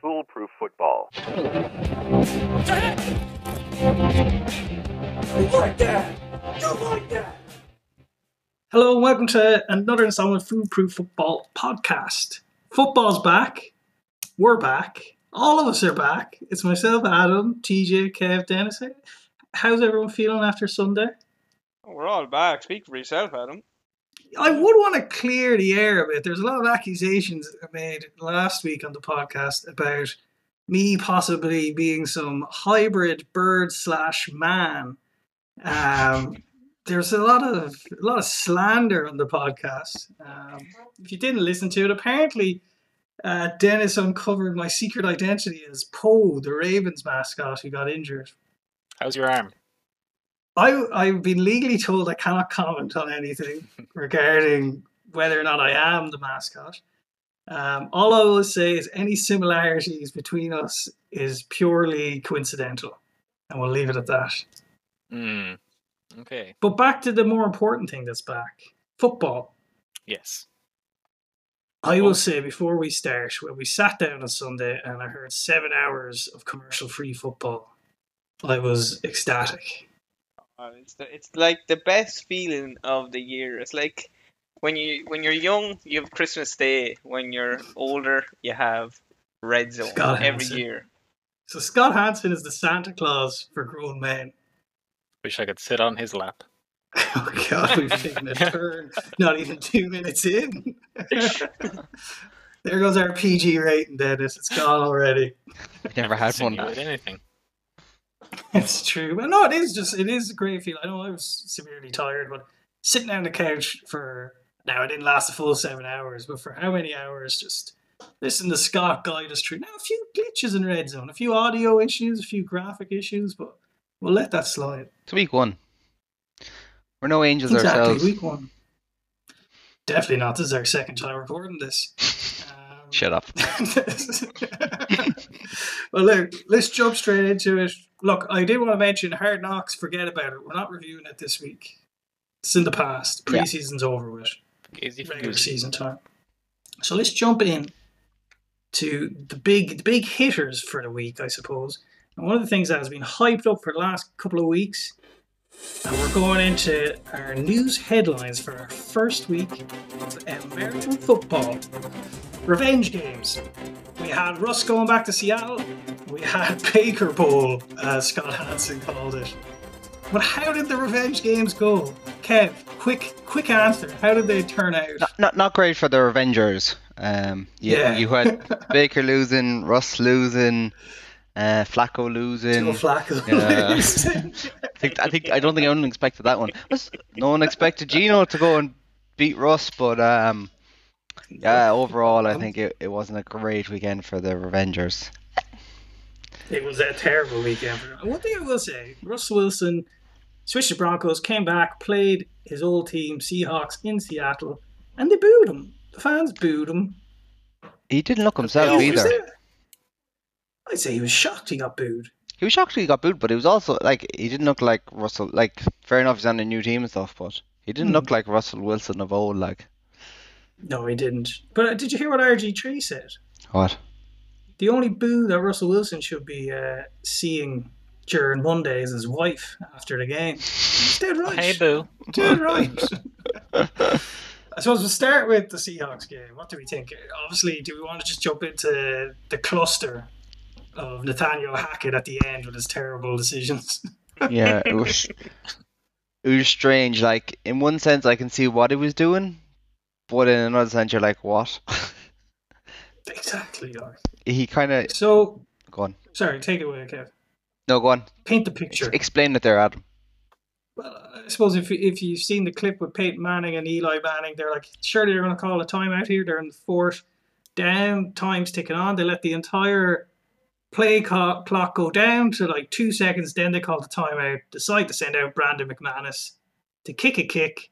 Foolproof football. Hello and welcome to another installment of Foolproof Football Podcast. Football's back. We're back. All of us are back. It's myself, Adam, TJ, Kev, Dennis. How's everyone feeling after Sunday? We're all back. Speak for yourself, Adam. I would want to clear the air a bit. There's a lot of accusations made last week on the podcast about me possibly being some hybrid bird slash man. Um, there's a lot of a lot of slander on the podcast. Um, if you didn't listen to it, apparently uh, Dennis uncovered my secret identity as Poe, the Ravens mascot who got injured. How's your arm? I I've been legally told I cannot comment on anything regarding whether or not I am the mascot. Um, all I will say is any similarities between us is purely coincidental, and we'll leave it at that. Hmm. Okay. But back to the more important thing that's back: football. Yes. I will say before we start, when we sat down on Sunday and I heard seven hours of commercial-free football, I was ecstatic. Uh, It's the, it's like the best feeling of the year. It's like when you when you're young, you have Christmas Day. When you're older, you have Red Zone Scott every Hanson. year. So Scott Hanson is the Santa Claus for grown men. Wish I could sit on his lap. Oh God, we've taken a turn. Not even two minutes in. there goes our PG rating, Dennis. It's gone already. I've Never had one. Insinuate anything. It's true, but no, it is just it is a great feeling. I know I was severely tired, but sitting on the couch for now, it didn't last a full seven hours, but for how many hours? Just listen to Scott guide us through. Now, a few glitches in red zone, a few audio issues, a few graphic issues, but we'll let that slide. It's week one. We're no angels Exactly, ourselves. week one. Definitely not. This is our second time recording this. Um, Shut up. well, look, let's jump straight into it. Look, I did want to mention Hard Knocks. Forget about it. We're not reviewing it this week. It's in the past. Yeah. Preseason's over with. Easy for Regular season time. So let's jump in to the big, the big hitters for the week, I suppose. And one of the things that has been hyped up for the last couple of weeks, and we're going into our news headlines for our first week of American football. Revenge games. We had Russ going back to Seattle. We had Baker Bowl, as Scott Hanson called it. But how did the revenge games go? Kev, quick, quick answer. How did they turn out? Not, not not great for the Avengers. Um, you, Yeah. you had Baker losing, Russ losing, uh, Flacco losing. Joe Flacco. Yeah. I think I think I don't think anyone expected that one. No one expected Geno to go and beat Russ, but um, yeah, overall I think it, it wasn't a great weekend for the Avengers. It was a terrible weekend. for One thing I will say, Russell Wilson switched to Broncos, came back, played his old team, Seahawks, in Seattle, and they booed him. The fans booed him. He didn't look himself either. There. I'd say he was shocked he got booed. He was shocked he got booed, but he was also like he didn't look like Russell. Like fair enough, he's on a new team and stuff, but he didn't Hmm. look like Russell Wilson of old. Like No, he didn't. But uh, did you hear what RG3 said? what? The only boo that Russell Wilson should be uh, seeing during Monday is his wife after the game. He's dead right. Hey, boo. Dead right. I suppose we'll start with the Seahawks game. What do we think? Obviously, do we want to just jump into the cluster of Nathaniel Hackett at the end with his terrible decisions? Yeah, it was. It was strange. Like in one sense, I can see what he was doing, but in another sense, you're like, what? exactly. Like. he kind of So, go on. sorry, take it away, Kev. No, go on. Paint the picture. explain it there, Adam. Well, I suppose if if you've seen the clip with Peyton Manning and Eli Manning, they're like, surely they're going to call a timeout here. They're in the fourth down, time's ticking on. They let the entire play co- clock go down to like two seconds. Then they call the timeout. Decide to send out Brandon McManus to kick a kick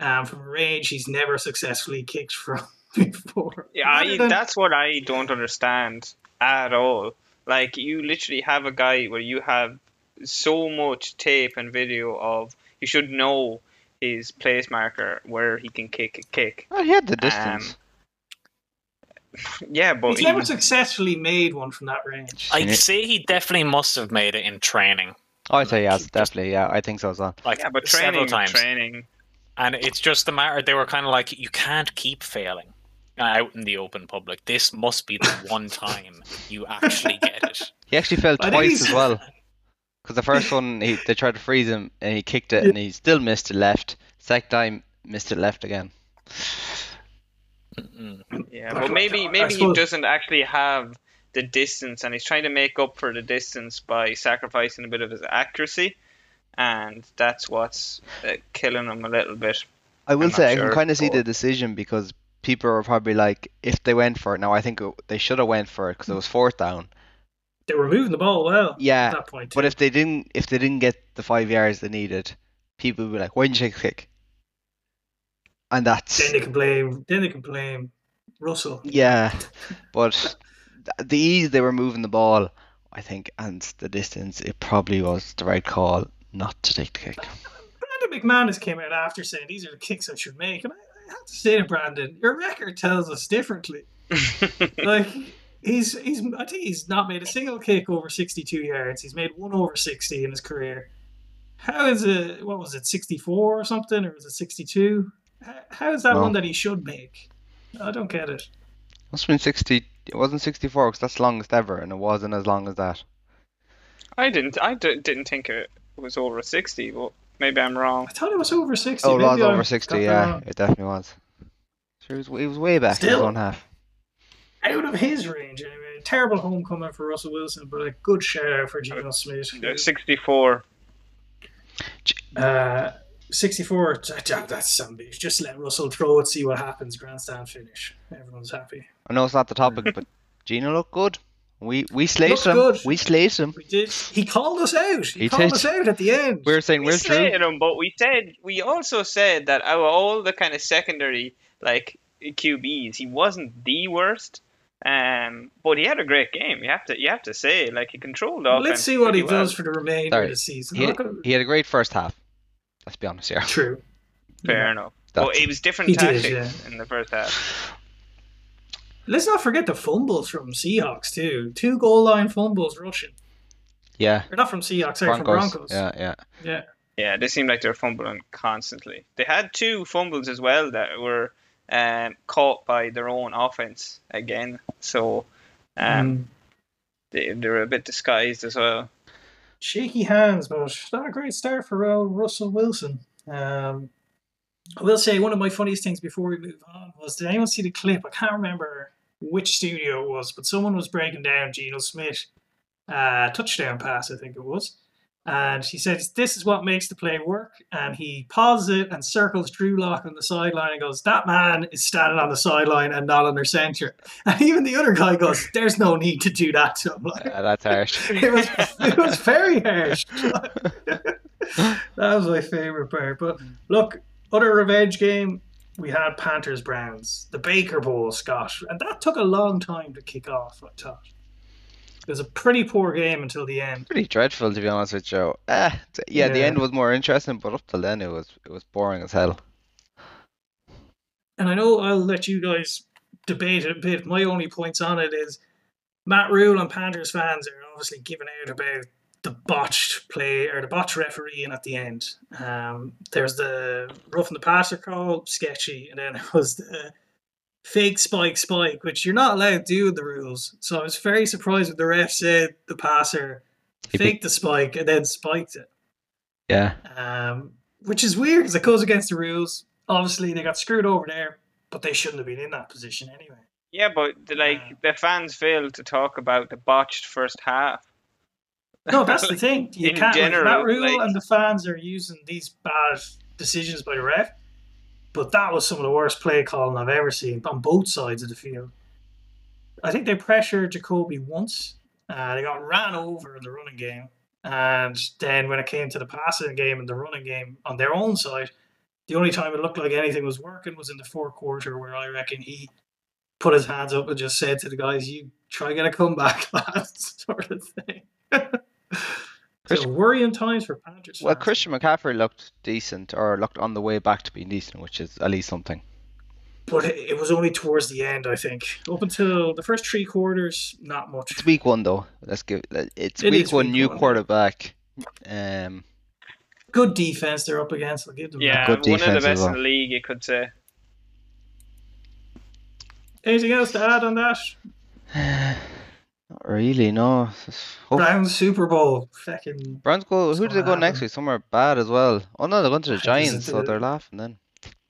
um, from a range he's never successfully kicked from before. Yeah, I, than- that's what I don't understand at all. Like you literally have a guy where you have so much tape and video of you should know his place marker where he can kick a kick. Oh, he had the distance. Yeah, but He's he, never successfully made one from that range. I'd say he definitely must have made it in training, Oh, I'd say yes, definitely. Yeah, I think so as well. like yeah, but several training, times. training. And it's just a matter. They were kind of like, you can't keep failing out in the open public. This must be the one time you actually get it. He actually fell I think twice he's- as well. Because the first one, he, they tried to freeze him and he kicked it and he still missed it left. Second time, missed it left again. Mm-mm. Yeah, I- but maybe I maybe he doesn't actually have the distance, and he's trying to make up for the distance by sacrificing a bit of his accuracy, and that's what's uh, killing him a little bit. I will I'm say not I can kind of see the decision because people are probably like, if they went for it, now I think it, they should have went for it because it was fourth down. They were moving the ball well Yeah, at that point. but if they didn't, if they didn't get the five yards they needed, people would be like, why didn't you take a kick? And that's then they can blame. Then they can blame Russell. Yeah, but the ease they were moving the ball, I think, and the distance, it probably was the right call not to take the kick. Brandon McManus came out after saying these are the kicks I should make, and I, I have to say to Brandon, your record tells us differently. like he's he's I think he's not made a single kick over 62 yards. He's made one over 60 in his career. How is it? What was it? 64 or something, or was it 62? How, how is that No. one that he should make? I don't get it. Must have been 60, it wasn't 64 because that's the longest ever, and it wasn't as long as that. I didn't I d- didn't think it was over sixty, but maybe I'm wrong. I thought it was over 60. Oh, it was over 60, yeah, it definitely was. Sure, it was, it was way back in his Still. own half. Out of his range, anyway. Terrible homecoming for Russell Wilson, but a good shout out for Geno Smith. Sixty-four. Uh, 64, t- t- that's some bitch. Just let Russell throw it, see what happens. Grandstand finish. Everyone's happy. I know it's not the topic, but Geno looked good. We we slated Looked him. good. We slated him. We did. He called us out. He, He called did. us out at the end. We were saying We we're through. slated him, but we said we also said that out of all the kind of secondary like QBs, he wasn't the worst. Um, but he had a great game. You have to you have to say like he controlled Well. Let's see what he well. does for the remainder Sorry. of the season. He, Look at- he had a great first half. Let's be honest here. True. Fair Yeah. enough. That's- But it was different He did, tactics in the first half. Let's not forget the fumbles from Seahawks too. Two goal line fumbles rushing. Yeah, Or not from Seahawks, sorry, from Broncos. Broncos. Yeah, yeah. Yeah. Yeah, they seemed like they were fumbling constantly. They had two fumbles as well that were um, caught by their own offense again. So um, Um, they, they were a bit disguised as well. Shaky hands, but not a great start for uh, Russell Wilson. Um, I will say one of my funniest things before we move on was did anyone see the clip? I can't remember which studio it was, but someone was breaking down Geno Smith uh, touchdown pass, I think it was. And he says, This is what makes the play work. And he pauses it and circles Drew Lock on the sideline and goes, That man is standing on the sideline and not under center. And even the other guy goes, There's no need to do that to him. Like, Uh, that's harsh. it was it was very harsh. that was my favorite part. But look, other revenge game. We had Panthers Browns, the Baker Bowl, Scott, and that took a long time to kick off. I thought it was a pretty poor game until the end. Pretty dreadful to be honest with you. Ah, t- yeah, the end was more interesting, but up till then it was it was boring as hell. And I know I'll let you guys debate it a bit. My only points on it is Matt Rhule and Panthers fans are obviously giving out about the botched play or the botched refereeing at the end. Um, there's the rough and the passer call, sketchy, and then it was the fake spike spike, which you're not allowed to do in the rules. So I was very surprised when the ref said the passer faked the spike and then spiked it Yeah. um, which is weird because it goes against the rules. Obviously, they got screwed over there, but they shouldn't have been in that position anyway. Yeah, but the, like Yeah. the fans failed to talk about the botched first half. No, that's the thing. You In can't. general, like, Matt Rhule like- and the fans are using these bad decisions by the ref, but that was some of the worst play calling I've ever seen on both sides of the field. I think they pressured Jacoby once. Uh, they got ran over in the running game, and then when it came to the passing game and the running game on their own side, the only time it looked like anything was working was in the fourth quarter, where I reckon he put his hands up and just said to the guys, "You try get a comeback, lads," sort of thing. Chris- so worrying times for Panthers. Well, fans. Christian McCaffrey looked decent, or looked on the way back to being decent, which is at least something. but it, it was only towards the end. I think up until the first three quarters, not much. It's week one though. Let's give it's It week is one. week new one. quarterback. Um, Good defense they're up against. I'll give them Yeah, Good one of the defense as best in the league, you could say. Anything else to add on that? not really. No. It's just- hope- Browns Super Bowl. Fucking. Browns go. Who do they gonna go next week? Somewhere bad as well. Oh no, they're going to the I Giants, so they're laughing then.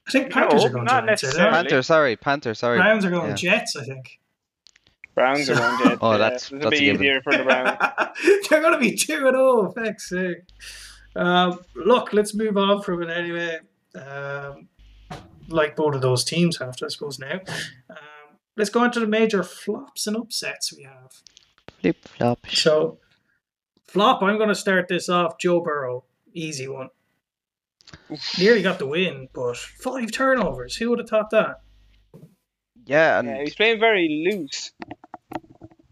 I think No, Panthers are going not to Giants, necessarily. Panther, sorry, Panther, sorry. Browns are going Yeah. Jets, I think. Browns are going to. Oh, yeah, that's- It's a that's bit a given. easier for the Browns. They're going to be 2 and 0, fuck's sake. Um, look, let's move on from it anyway. Um, like both of those teams have, to, I suppose, now. Um, let's go into the major flops and upsets we have. Flip flop. So, flop, I'm going to start this off. Joe Burrow, easy one. Nearly got the win, but five turnovers. Who would have thought that? Yeah, and Yeah, he's playing very loose.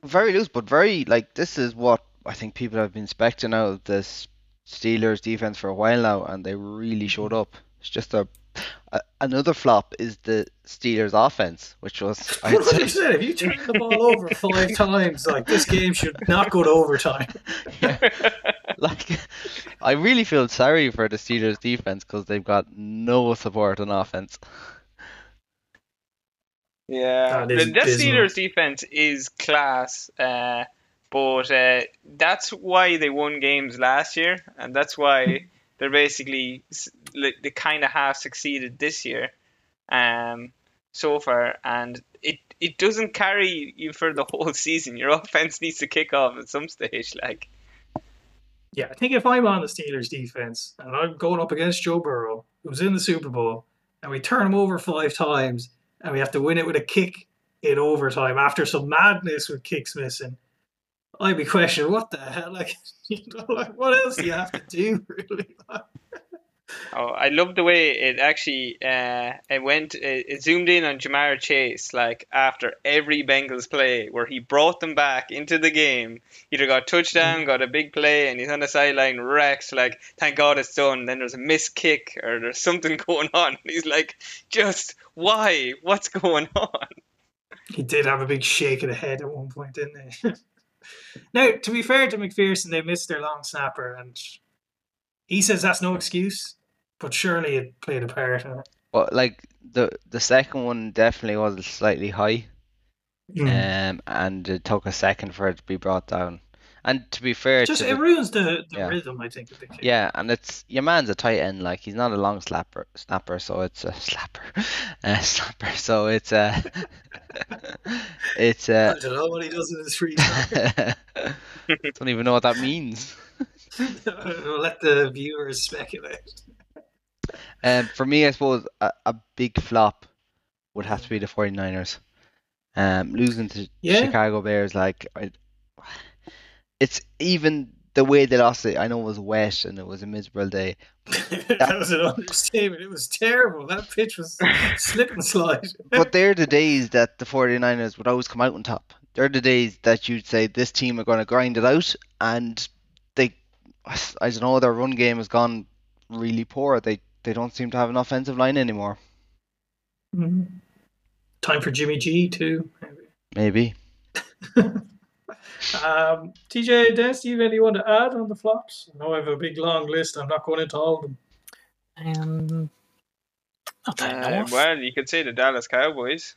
very loose, but very like this is what I think people have been expecting out of this Steelers defense for a while now, and they really showed up. It's just a, a another flop is the Steelers offense, which was I'd What you say, said, if you turn the ball over five times, like this game should not go to overtime. like I really feel sorry for the Steelers defense because they've got no support on offense. Yeah, That is the, the. Steelers defense is class, uh, but uh, that's why they won games last year, and that's why they're basically they kind of have succeeded this year, um, so far, and it it doesn't carry you for the whole season. Your offense needs to kick off at some stage, like. Yeah, I think if I'm on the Steelers defense and I'm going up against Joe Burrow, who's in the Super Bowl, and we turn him over five times and we have to win it with a kick in overtime after some madness with kicks missing, I'd be questioning what the hell, like, you know, like what else do you have to do, really? Oh, I love the way it actually uh, it went. It, it zoomed in on Ja'Marr Chase like after every Bengals play where he brought them back into the game. Either got touchdown, got a big play, and he's on the sideline wrecked. Like, thank God it's done. Then there's a missed kick or there's something going on. He's like, just why? What's going on? He did have a big shake of the head at one point, didn't he? Now, to be fair to McPherson, they missed their long snapper, and he says that's no excuse, but surely it played a part in it. But like the the second one definitely was slightly high. Hmm. Um, and it took a second for it to be brought down. And to be fair, Just it the- ruins the, the Yeah. rhythm, I think, of the yeah, and it's your man's a tight end, like he's not a long slapper, snapper, so it's a slapper, uh, slapper. So it's a, it's I uh, don't know what he does in his free time. don't even know what that means. we'll let the viewers speculate. Um, for me, I suppose a, a big flop would have to be the 49ers. Um, losing to Yeah. Chicago Bears, like I, it's even the way they lost it. I know it was wet and it was a miserable day. that was an understatement. It was terrible. That pitch was slip and slide. But they're the days that the 49ers would always come out on top. They're the days that you'd say this team are going to grind it out, and they, I don't know, their run game has gone really poor. They they don't seem to have an offensive line anymore. Mhm. Time for Jimmy G too. Maybe. Um, TJ, Dennis, do you have anyone to add on the flops? I know I have a big long list. I'm not going into all of them. Um, not that Uh, well, you could say the Dallas Cowboys.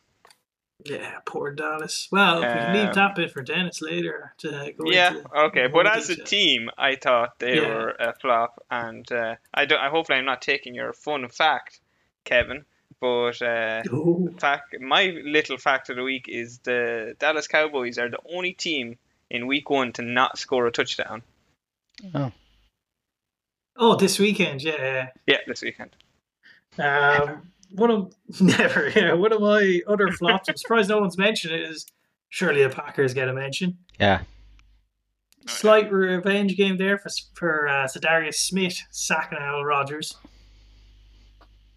Yeah, poor Dallas. Well, we can Um, leave that bit for Dennis later to go Yeah, into okay, but as a team, I thought they Yeah. were a flop, and uh, I don't. I hopefully I'm not taking your fun fact, Kevin. But uh, fact, my little fact of the week is the Dallas Cowboys are the only team in Week One to not score a touchdown. Oh, Oh, this weekend, yeah. Yeah, this weekend. Um, one of never, yeah. One of my other flops. I'm surprised no one's mentioned it. Is surely the Packers get a mention? Yeah. Slight revenge game there for for uh, Za'Darius Smith sacking Al Rodgers.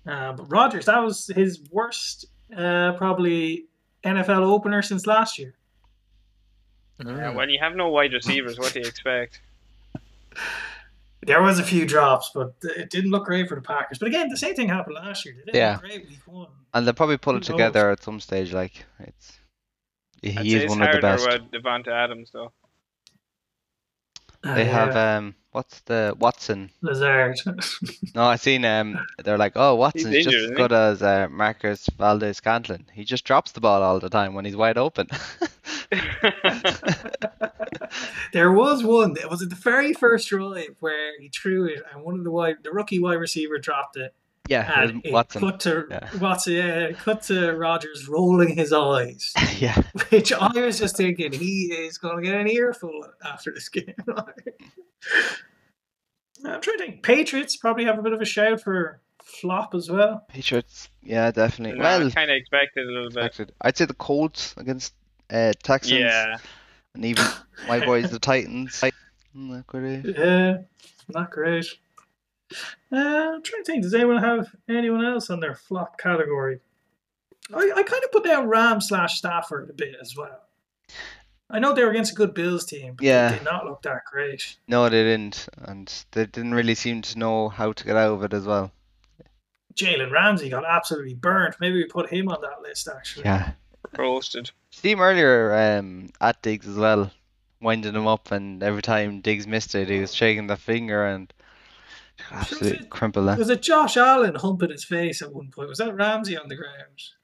Uh, but Rodgers, that was his worst, uh, probably NFL opener since last year. Yeah, when you have no wide receivers, what do you expect? There was a few drops, but it didn't look great for the Packers. But again, the same thing happened last year. Didn't Yeah. great. And they'll probably pull it together at some stage. Like it's, he I'd is it's one of the best. with Davante Adams though. They Uh, have yeah. um, what's the Watson? Lazard. No, I seen um, they're like, oh, Watson's injured, just as isn't he? good as uh, Marcus Valdez Scantlin. He just drops the ball all the time when he's wide open. there was one. It was it the very first drive where he threw it, and one of the wide, the rookie wide receiver dropped it, yeah, it and was it Watson. cut to Yeah. Watson. Yeah, cut to Rodgers rolling his eyes, yeah, which I was just thinking he is going to get an earful after this game. I'm trying to think. Patriots probably have a bit of a shout for flop as well. Patriots. Yeah, definitely. No, well, kind of expected a little bit. expected. I'd say the Colts against uh, Texans, Yeah, and even my boys the Titans. Not great. Yeah, not great. Uh, I'm trying to think. Does anyone have anyone else on their flop category? I, I kind of put down Ram slash Stafford a bit as well. I know they were against a good Bills team, but Yeah. they did not look that great. No, they didn't, and they didn't really seem to know how to get out of it as well. Jalen Ramsey got absolutely burnt. Maybe we put him on that list actually. Yeah. roasted. See him earlier um, at Diggs as well, winding him up, and every time Diggs missed it, he was shaking the finger and absolutely it- crumple that. Was it Josh Allen humping his face at one point? Was that Ramsey on the ground?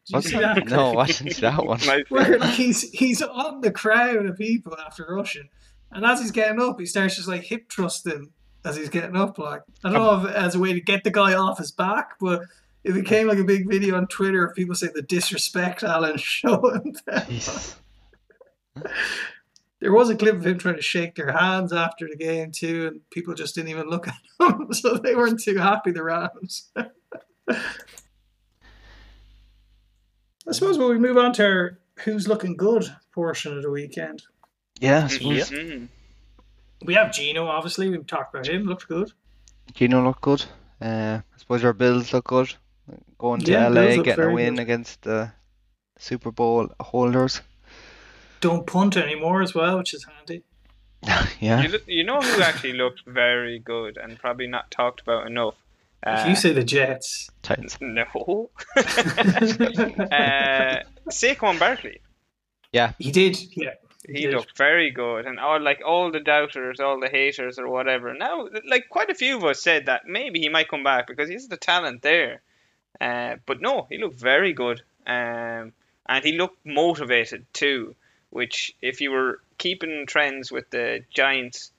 Did you Was see it? that? No, I didn't see that one. Where like he's he's on the crowd of people after rushing, and as he's getting up, he starts just like hip thrusting as he's getting up. Like I don't know if as a way to get the guy off his back, but it became like a big video on Twitter of people saying the disrespect Allen showing. them. Jesus. There was a clip of him trying to shake their hands after the game too, and people just didn't even look at him, so they weren't too happy. The Rams. I suppose when we move on to our who's looking good portion of the weekend. Yeah, I suppose. Mhm. We have Geno, obviously. We've talked about him. Looked good. Geno looked good. Uh, I suppose your Bills look good. Going to Yeah, LA, getting a win good. against the Super Bowl holders. Don't punt anymore as well, which is handy. yeah. You, look- you know who actually looked very good and probably not talked about enough? if Uh, you say the Jets, Titans. no. uh, Saquon Barkley. Yeah. He did. Yeah, He did. looked very good, and all like all the doubters, all the haters, or whatever. Now, like quite a few of us said that maybe he might come back because he's the talent there. Uh, but no, he looked very good, um, and he looked motivated too. Which, if you were keeping trends with the Giants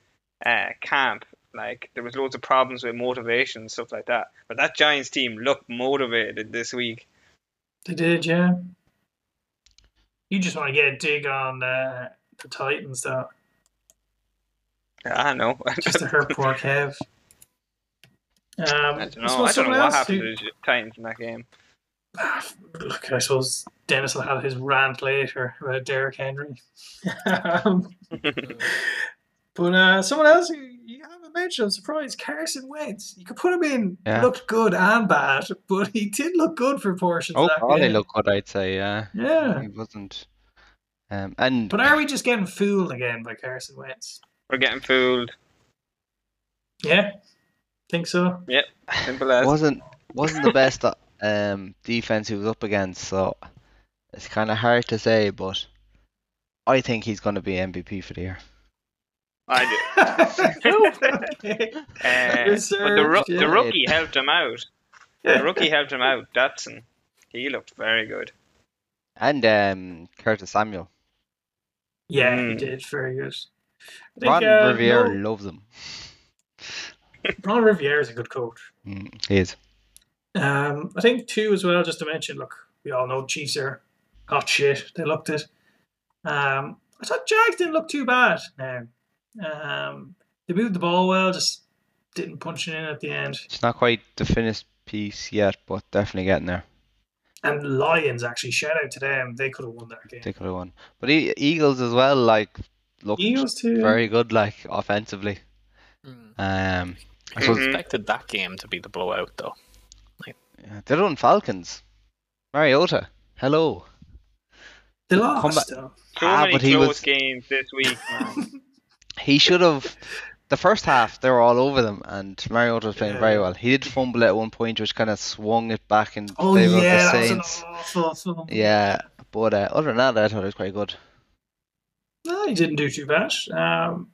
uh, camp, like there was loads of problems with motivation and stuff like that. But that Giants team looked motivated this week. They did. Yeah. You just want to get a dig on uh, the Titans, though, I know. just to hurt poor Kev. Um, I don't know. suppose I don't know what happened who- to the Titans in that game. Look, I suppose Dennis will have his rant later about Derrick Henry. um, but uh, someone else who you haven't mentioned, I'm surprised, Carson Wentz. You could put him in, Yeah. looked good and bad, but he did look good for portions Oh, of that God, they game. look good, I'd say. Yeah. Yeah. He wasn't. Um, and But are we just getting fooled again by Carson Wentz? We're getting fooled. Yeah, think so. Simple as. wasn't wasn't the best uh, um defense he was up against, so it's kind of hard to say. But I think he's going to be MVP for the year. I do. Okay. Uh, but the, ro- yeah. the rookie helped him out. The rookie helped him out. Dotson. He looked very good. And um, Curtis Samuel. Yeah, he Mm. did very good. I think, Ron uh, Rivera no- loves him. Ron Rivera is a good coach. Mm, he is. Um, I think two as well. Just to mention, look, we all know Chiefs are hot shit. They looked it. Um, I thought Jags didn't look too bad. Now, um, they moved the ball well, just didn't punch it in at the end. It's not quite the finished piece yet, but definitely getting there. And Lions actually, shout out to them. They could have won that game. They could have won. But e- Eagles as well, like looked Eagles too. very good, like offensively. Mm. Um, I I suppose Mhm. expected that game to be the blowout, though. yeah, they're on Falcons. Mariota, hello. They Come lost. back- though. So Ah, many but he close was- games this week, man. He should have. the first half they were all over them, and Mariota was playing very well. He did fumble at one point, which kind of swung it back in Oh favor yeah, of that the was an Saints. awful. Yeah, but uh, other than that, I thought it was quite good. No, he didn't do too bad. Um,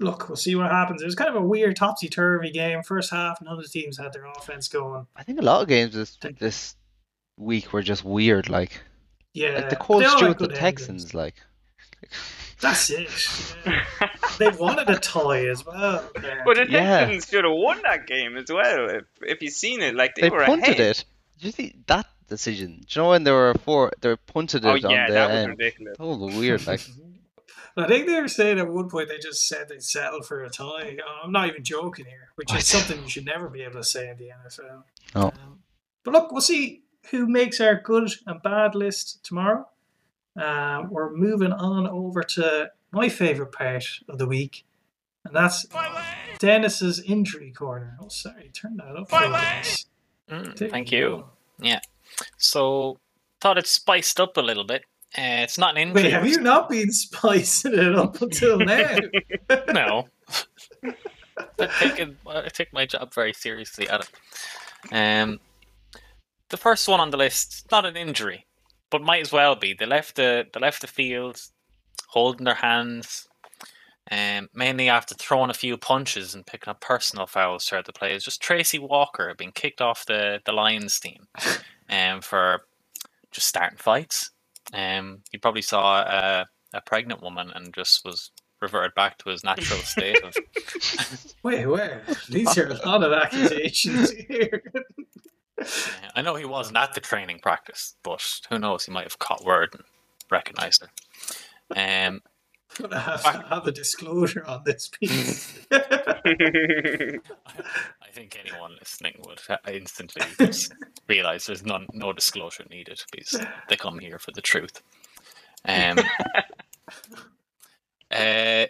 look, we'll see what happens. It was kind of a weird topsy turvy game. First half, none of the teams had their offense going. I think a lot of games this this week were just weird. Like Yeah, like the they Colts all drew with the Texans. endings. Like That's it. Yeah. they wanted a tie as well. Yeah. But the Yeah. Texans should have won that game as well. If, if you've seen it, like they, they were punted ahead. it. Did you see that decision? Do you know when there were four? They punted oh, it Oh on yeah, the that was end. ridiculous. That was weird. Like I think they were saying at one point they just said they'd settle for a tie. Uh, I'm not even joking here, which is something you should never be able to say in the NFL. No. Um, but look, we'll see who makes our good and bad list tomorrow. Um, we're moving on over to my favourite part of the week, and that's Dennis's injury corner. Oh, sorry, turn that up. for us. Mm, thank you you. go. Yeah. So thought it spiced up a little bit. Uh, it's not an injury. Wait, have you not been spicing it up until now? no. I take it, I take my job very seriously at it. Um, the first one on the list, not an injury, but might as well be. They left the they left the field, holding their hands, um, mainly after throwing a few punches and picking up personal fouls throughout the play. It's just Tracy Walker being kicked off the the Lions team, um, for just starting fights. Um, you probably saw a, a pregnant woman and just was reverted back to his natural state of Wait, where? These are a lot of accusations here. I know he wasn't at the training practice, but who knows? He might have caught word and recognised her. Um, gonna have to have a disclosure on this piece. I think anyone listening would instantly realise there's none, no disclosure needed because they come here for the truth. Um, uh,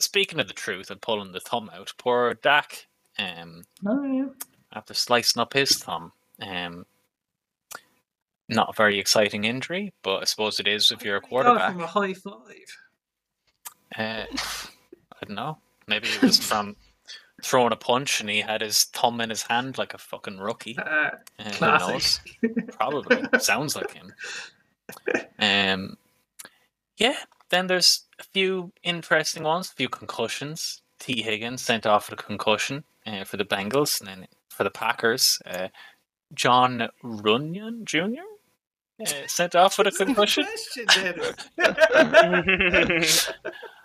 speaking of the truth and pulling the thumb out, poor Dak, um, oh, yeah. after slicing up his thumb, um, not a very exciting injury, but I suppose it is if you're a quarterback. from a high five. Uh, I don't know. Maybe it was from throwing a punch and he had his thumb in his hand like a fucking rookie. Uh, Uh, who knows? classic. Probably. Sounds like him. Um, yeah, then there's a few interesting ones, a few concussions. Tee Higgins sent off with a concussion uh, for the Bengals, and then for the Packers, uh, Jon Runyan Jr. Uh, sent off with a concussion.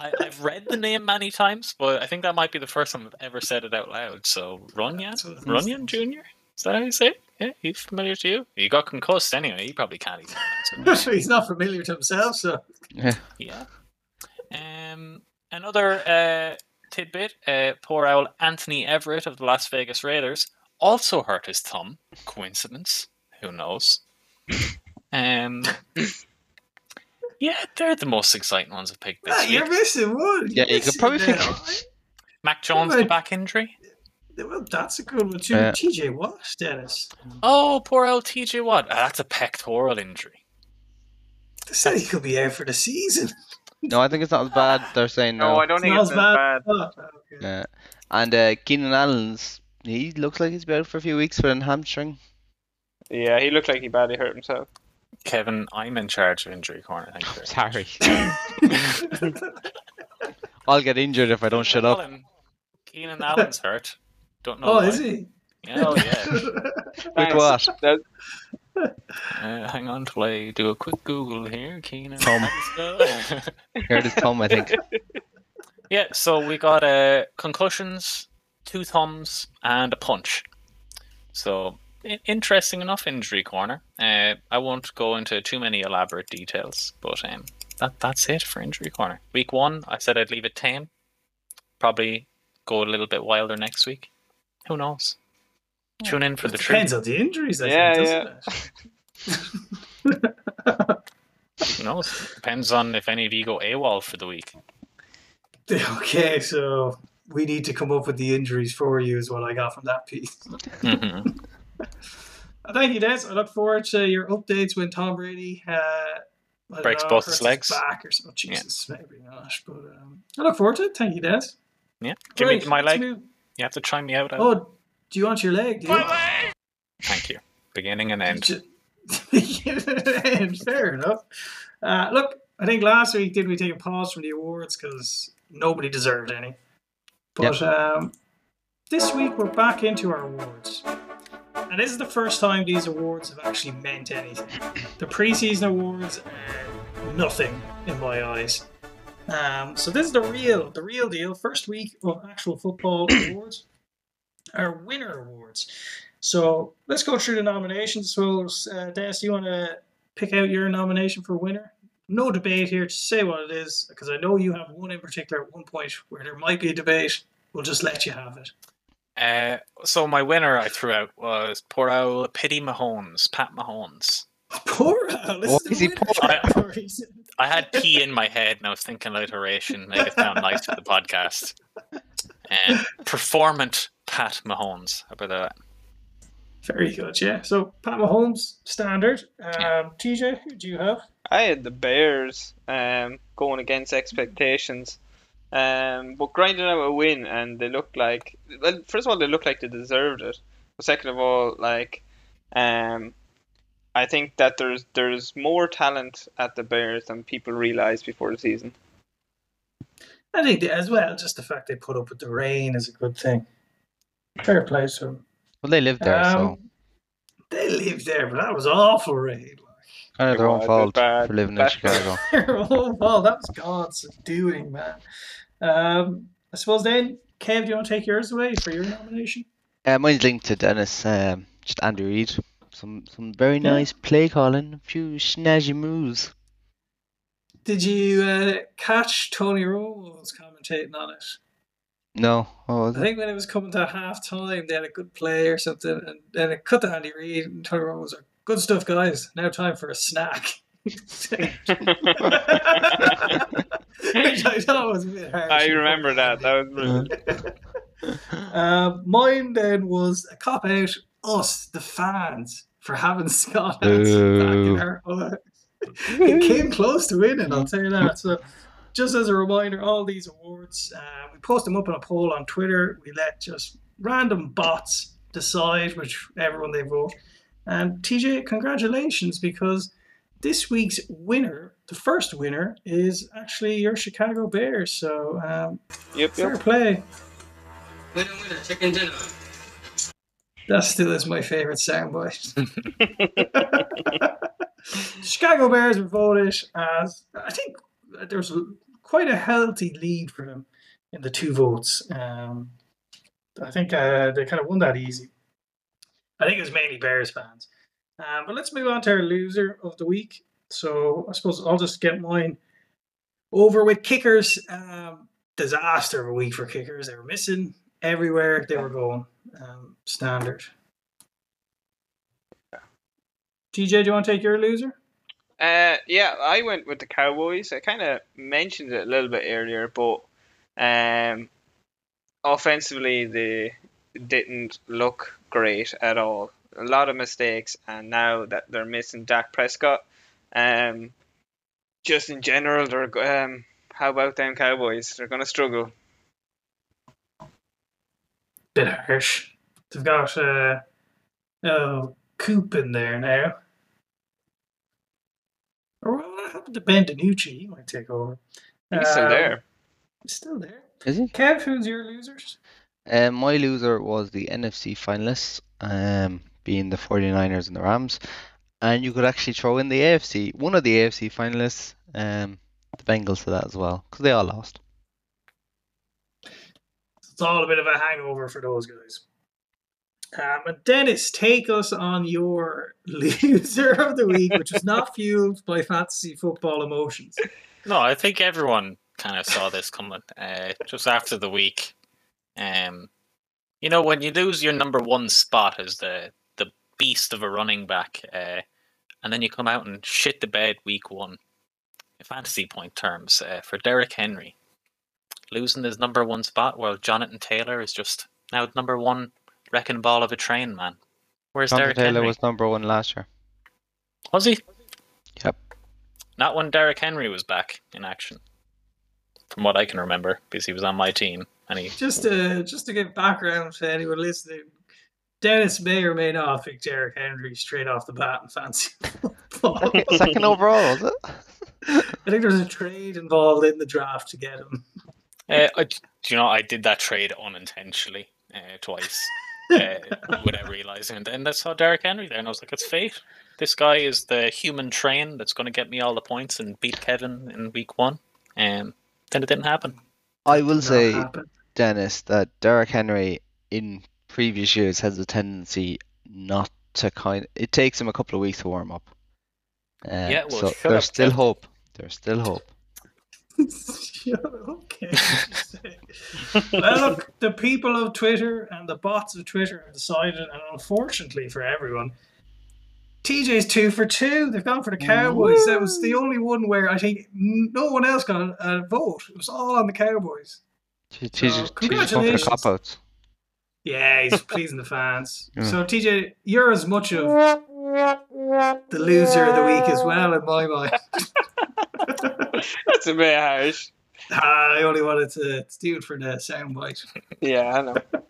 Question, Dennis. I, I've read the name many times, but I think that might be the first time I've ever said it out loud. So Runyan, That's what it Runyan. Jr. Is that how you say it? Yeah, he's familiar to you. He got concussed anyway. He probably can't even. He's not familiar to himself, so yeah. Yeah. Um, another uh, tidbit: uh, poor owl Anthony Everett of the Las Vegas Raiders also hurt his thumb. Coincidence? Who knows? Um. Yeah, they're the most exciting ones I've picked this Ah, week. you're missing one. Yeah, you could missing probably that. think- Mac Jones, the back injury. Well, that's a good one too. Yeah. TJ Watt, Dennis. Oh, poor old TJ Watt. Ah, that's a pectoral injury. They said he could be out for the season. No, I think it's not as bad. They're saying no, no. I don't think it's as as bad. bad. Oh, okay. Yeah. And uh, Keenan Allen's he looks like he's been out for a few weeks with a hamstring. Yeah, he looked like he badly hurt himself. Kevin, I'm in charge of injury corner. Thank you. Sorry. I'll get injured if I don't shut up. Allen. Keenan Allen's hurt. Don't know. oh, why. is he? Yeah, oh, yeah. With what? Uh, hang on till I do a quick Google here. Keenan. Tom. Allen. Hurt his thumb, I think. yeah, so we got uh, concussions, two thumbs, and a punch. So i- interesting enough injury corner. Uh, I won't go into too many elaborate details, but um, that that's it for injury corner. Week one, I said I'd leave it tame. Probably go a little bit wilder next week. Who knows? Tune in for It the truth. depends on the injuries, I Yeah, think, doesn't it? Who knows? Depends on if any of you go AWOL for the week. Okay, so we need to come up with the injuries for you, is what I got from that piece. Mhm. Uh, Thank you, Des. I look forward to your updates when Tom Brady uh, Breaks know, both his legs. back or something. Jesus, maybe not. But um, I look forward to it. Thank you, Des. Yeah. Give me my leg. move- You have to try me out. Oh, do you want your leg? Do you? Thank you. Beginning and end. Fair enough. Uh, look, I think last week did we take a pause from the awards because nobody deserved any. But um, this week we're back into our awards. And this is the first time these awards have actually meant anything. The preseason awards are nothing in my eyes. Um, so this is the real, the real deal. First week of actual football awards, our winner awards. So let's go through the nominations. So, uh, Des, do you want to pick out your nomination for winner? No debate here. Just say what it is, because I know you have one in particular at one point where there might be a debate. We'll just let you have it. Uh, so my winner I threw out was poor old Pity Mahomes, Pat Mahomes. Poor Al. This Why is is he poor? category. I had P in my head and I was thinking alliteration, make it sound nice for the podcast. And performant Pat Mahomes. How about that? Very good, yeah. So Pat Mahomes, standard. Um, Yeah. TJ, who do you have? I had the Bears um, going against expectations, um, but grinding out a win, and they looked like well. First of all, they looked like they deserved it. But second of all, like, um, I think that there's there's more talent at the Bears than people realize before the season. I think that as well, just the fact they put up with the rain is a good thing. Fair play to them. Well, they live there, so Um, They live there, but that was awful rain. Kind of their It own was fault bad, for living in bad. Chicago. oh, well, that was God's doing, man. Um, I suppose then, Kev, do you want to take yours away for your nomination? Uh, mine's linked to Dennis. Um, just Andy Reid. Some some very Yeah. nice play calling. A few snazzy moves. Did you uh, catch Tony Romo's commentating on it? No, what was I it? think when it was coming to half time, they had a good play or something, and then it cut to Andy Reid, and Tony Romo was like, Good stuff, guys. Now time for a snack. Which I thought was a bit harsh. I remember that. That was brilliant. Uh, mine then was a cop out us, the fans, for having Scott back in our It came close to winning, I'll tell you that. So, just as a reminder, all these awards, uh, we post them up on a poll on Twitter. We let just random bots decide whichever one they vote. And TJ, congratulations, because this week's winner, the first winner, is actually your Chicago Bears. So, um, Yep, fair yep. play. Winner, winner, chicken dinner. That still is my favorite soundbite. Chicago Bears were voted as I think there's a quite a healthy lead for them in the two votes. Um, I think uh, they kind of won that easy. I think it was mainly Bears fans. Um, but let's move on to our loser of the week. So I suppose I'll just get mine over with kickers. Um, disaster of a week for kickers. They were missing everywhere they were going. Um, standard. TJ, do you want to take your loser? Uh, yeah, I went with the Cowboys. I kind of mentioned it a little bit earlier, but um, offensively they didn't look great at all. A lot of mistakes, and now that they're missing Dak Prescott, um, just in general, they're um, how about them Cowboys? They're gonna struggle. Bit harsh. They've got uh, oh, Coop in there now. Or what happened to Ben DiNucci? He might take over. He's still Um, there. He's still there. Is he? Kev, who's your losers? Um, my loser was the NFC finalists, um, being the 49ers and the Rams. And you could actually throw in the AFC, one of the AFC finalists, um, the Bengals to that as well, because they all lost. It's all a bit of a hangover for those guys. Um, and Dennis, take us on your loser of the week, which was not fueled by fantasy football emotions. No, I think everyone kind of saw this coming uh, just after the week. Um, you know, when you lose your number one spot as the the beast of a running back, uh, and then you come out and shit the bed week one, in fantasy point terms, uh, for Derrick Henry, losing his number one spot, while Jonathan Taylor is just now number one wrecking ball of a train, man. Where's Jonathan Derrick Taylor Henry? was number one last year. Was he? Yep. Not when Derrick Henry was back in action, from what I can remember, because he was on my team and. Just to just to give background to anyone listening, Dennis may or may not pick Derrick Henry straight off the bat and fancy football. Second overall, was it? I think there's a trade involved in the draft to get him. Uh, I, do you know I did that trade unintentionally uh, twice uh, without realizing, and then I saw Derrick Henry there, and I was like, "It's fate. This guy is the human train that's going to get me all the points and beat Kevin in week one." Um, then it didn't happen. I will Not say, happen. Dennis, that Derrick Henry in previous years has a tendency not to kind. It takes him a couple of weeks to warm up. Uh, Yeah, well, so shut there's up, still Kevin. hope. There's still hope. Shut okay. well, look, the people of Twitter and the bots of Twitter have decided, and unfortunately for everyone, TJ's two for two. They've gone for the Cowboys. That was the only one where I think no one else got a, a vote. It was all on the Cowboys. She- She's So, just she's going for the congratulations. cop outs. Yeah, he's pleasing the fans. Yeah. So, TJ, you're as much of the loser of the week as well, in my mind. That's a bit harsh. Ah, I only wanted to, to do it for the soundbite. Yeah, I know.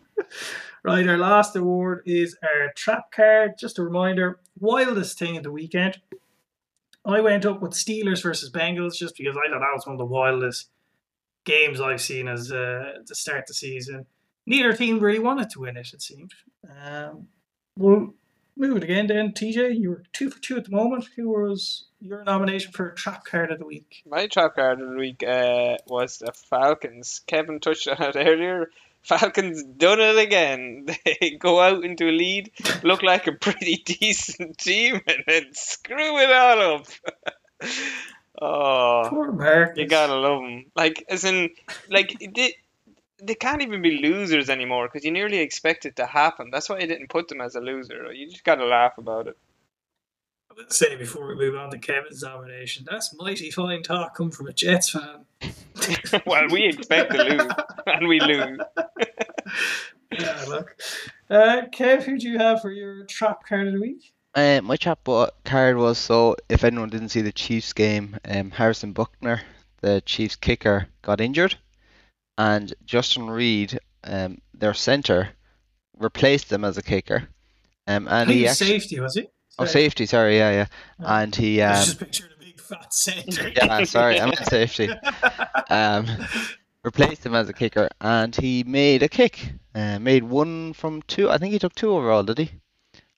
Right, our last award is our trap card. Just a reminder, wildest thing of the weekend. I went up with Steelers versus Bengals just because I thought that was one of the wildest games I've seen as uh, to start the season. Neither team really wanted to win it, it seemed. Um, we'll move it again then. TJ, you were two for two at the moment. Who was your nomination for trap card of the week? My trap card of the week uh, was the Falcons. Kevin touched on it earlier. Falcons done it again. They go out into a lead, look like a pretty decent team, and then screw it all up. Oh, Poor you gotta love them. Like, as in, like they, they can't even be losers anymore because you nearly expect it to happen. That's why I didn't put them as a loser. You just gotta laugh about it. I would say before we move on to Kevin's nomination, that's mighty fine talk come from a Jets fan. well, we expect to lose, and we lose. Yeah, look. Uh, Kev, who do you have for your trap card of the week? Uh, my bo- card was so if anyone didn't see the Chiefs game, um, Harrison Butker, the Chiefs kicker, got injured, and Justin Reid, um, their center, replaced him as a kicker. Um, and he he actually, safety, was he? oh safety, sorry, yeah, yeah, Oh. and he um, just picturing a big fat centre. yeah, sorry, I meant safety. Um, replaced him as a kicker, and he made a kick. Uh, made one from two. I think he took two overall, did he?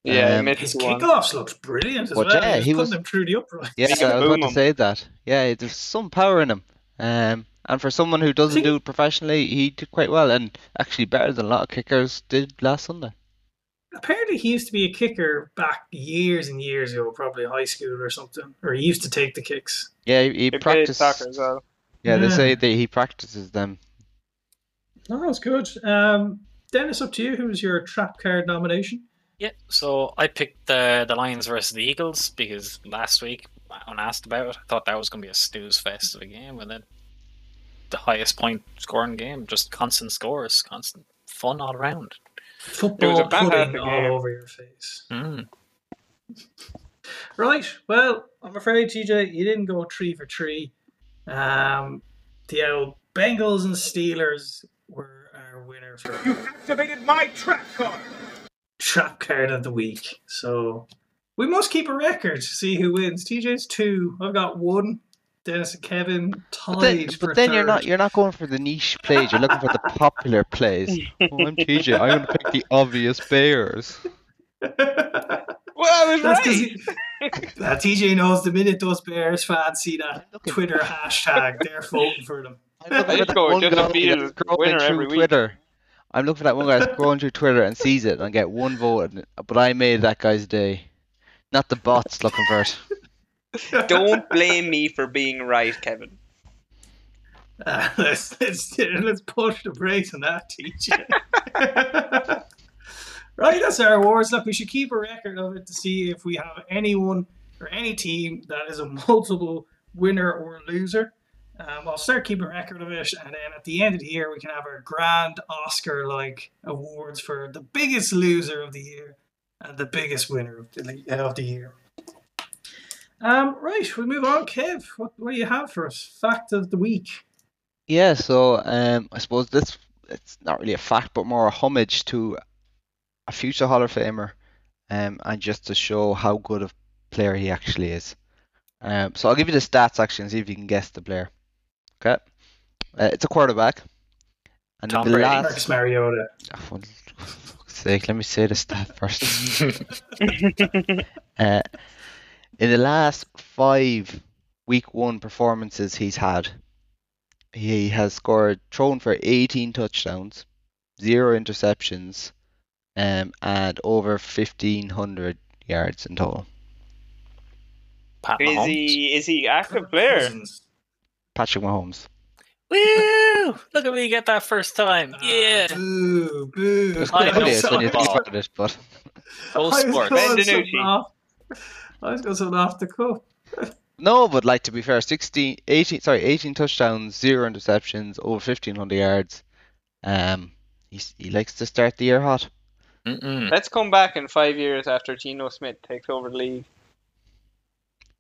Yeah, Um, he His missed one. kickoffs looked brilliant as Well, well. yeah, he was he was- them through the upright. Yeah, He can I was about boom to 'em. say that. Yeah, there's some power in him. Um, and for someone who doesn't think- do it professionally, he did quite well, and actually better than a lot of kickers did last Sunday. Apparently, he used to be a kicker back years and years ago, probably high school or something. Or he used to take the kicks. Yeah, he, he He practiced. soccer as well. Yeah, they say that he practices them. Oh, that was good. Um, Dennis, up to you. Who was your trap card nomination? Yeah, so I picked the the Lions versus the Eagles because last week when asked about it, I thought that was going to be a snooze fest of a game, and then the highest point scoring game, just constant scores, constant fun all around. Football a fantastic pudding game. all over your face. Mm. Right. Well, I'm afraid, TJ, you didn't go three for three. Um, the old Bengals and Steelers were our winner for You activated my trap card. Trap card of the week. So we must keep a record to see who wins. TJ's two. I've got one. Dennis and Kevin tied But then, for but then you're not you're not going for the niche plays. You're looking for the popular plays. Oh, I'm TJ. I'm going to pick the obvious Bears. Well, I was That's 'cause right. he- Uh, TJ knows the minute those Bears fans see that Twitter hashtag, they're voting for them. I'm looking for I'd one guy to be that's winner every week. Twitter. I'm looking for that one guy scrolling through Twitter and sees it and get one vote, but I made that guy's day. Not the bots looking for it. Don't blame me for being right, Kevin. Uh, let's let's let's push the brakes on that, TJ. right, that's our awards. Look, we should keep a record of it to see if we have anyone or any team that is a multiple winner or loser. Um, I'll start keeping record of it, and then at the end of the year, we can have our grand Oscar-like awards for the biggest loser of the year and the biggest winner of the, of the year. Um, right, we'll move on. Kev, what, what do you have for us? Fact of the week. Yeah, so um, I suppose this it's not really a fact, but more a homage to a future Hall of Famer, um, and just to show how good a player he actually is. Um, so I'll give you the stats actually and see if you can guess the player. Okay, uh, it's a quarterback, and Tom the Brady. last, Marcus Mariota. Oh, for fuck's sake, let me say the stat first. Uh, in the last five week one performances he's had, he has scored, thrown for 18 touchdowns, zero interceptions, um, and over 1500 yards in total. Pat Is Mahomes. he is he active player? Cousins. Patrick Mahomes. Woo! Look at me get that first time. Yeah. Boo, boo. It's I quite know obvious when you think football. about it, but Go I was going Ben something I was going something off the cuff. no. But like to be fair, 16, 18, sorry, 18 touchdowns, zero interceptions, over 1500 yards. Um, he's, he likes to start the year hot. Mm-mm. Let's come back in five years after Geno Smith takes over the league.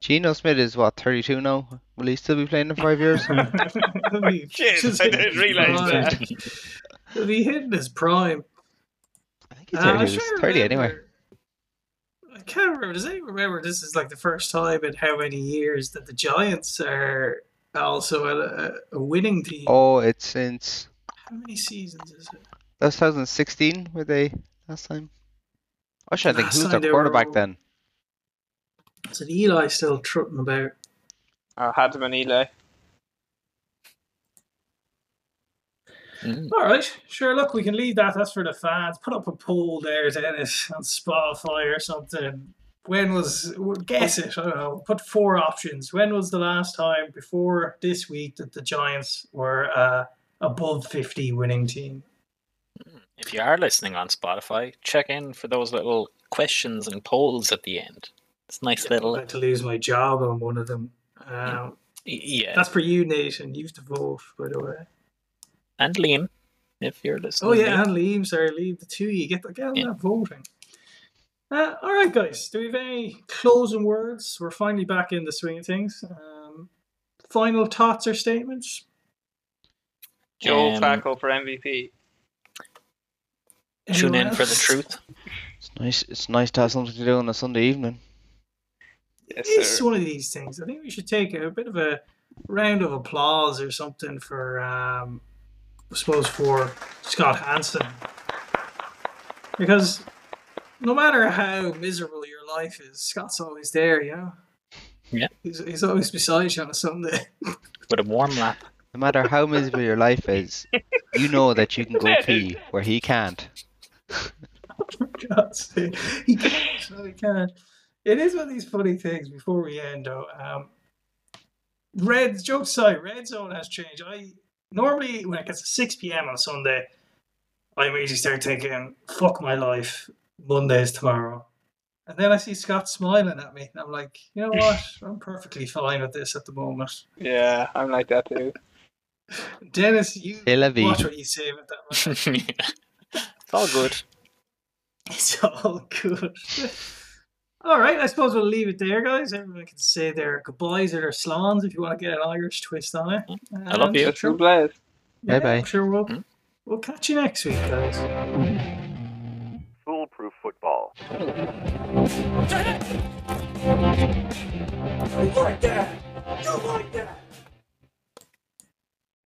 Geno Smith is what 32 now. Will he still be playing in five years? He'll be Shit, just I didn't his realise prime. that. He'll be hitting his prime. I think he's Uh, I'm 30, he's 30 anyway. I can't remember. Does anyone remember this is like the first time in how many years that the Giants are also a, a winning team? Oh, it's since How many seasons is it? that was 2016 were they last time? I should think who's time their quarterback were- then? Is it Eli still trotting about? I had to been Eli. Mm. All right, sure. Look, we can leave that. That's for the fans. Put up a poll there, Dennis, on Spotify or something. When was guess it? I don't know. Put four options. When was the last time before this week that the Giants were uh, above fifty winning team? If you are listening on Spotify, check in for those little questions and polls at the end. It's a nice I little. had to lose my job on one of them. Um, Yeah. That's for you, Nathan. You have to vote, by the way. And Liam, if you're listening. Oh yeah, Liam. and leave, sorry, leave the two. You get the get on Yeah. that voting. Uh, all right, guys. Do we have any closing words? We're finally back in the swing of things. Um, final thoughts or statements? Joe Um, Flacco for MVP. Tune in for the truth. It's nice. It's nice to have something to do on a Sunday evening. Yes, It's sir. one of these things. I think we should take a, bit of a round of applause or something for, um, I suppose, for Scott Hanson. Because no matter how miserable your life is, Scott's always there, you know? Yeah. He's, he's always beside you on a Sunday. With a warm lap. No matter how miserable your life is, you know that you can go pee where he can't. For God's sake. He can't. No, he can't. It is one of these funny things before we end, though. Um, Red, joke aside, Red Zone has changed. I Normally, when it gets to 6 p.m. on Sunday, I immediately start thinking, fuck my life, Monday's tomorrow. And then I see Scott smiling at me, and I'm like, you know what? I'm perfectly fine with this at the moment. Yeah, I'm like that too. Dennis, you C'est watch what you say about that. man. it's all good. It's all good. All right, I suppose we'll leave it there, guys. Everyone can say their goodbyes or their slans if you want to get an Irish twist on it. I love you. Just Sure, True Blaz. yeah, Bye-bye. I'm sure we'll Hmm? we'll catch you next week, guys. Foolproof football. You like that? You like that?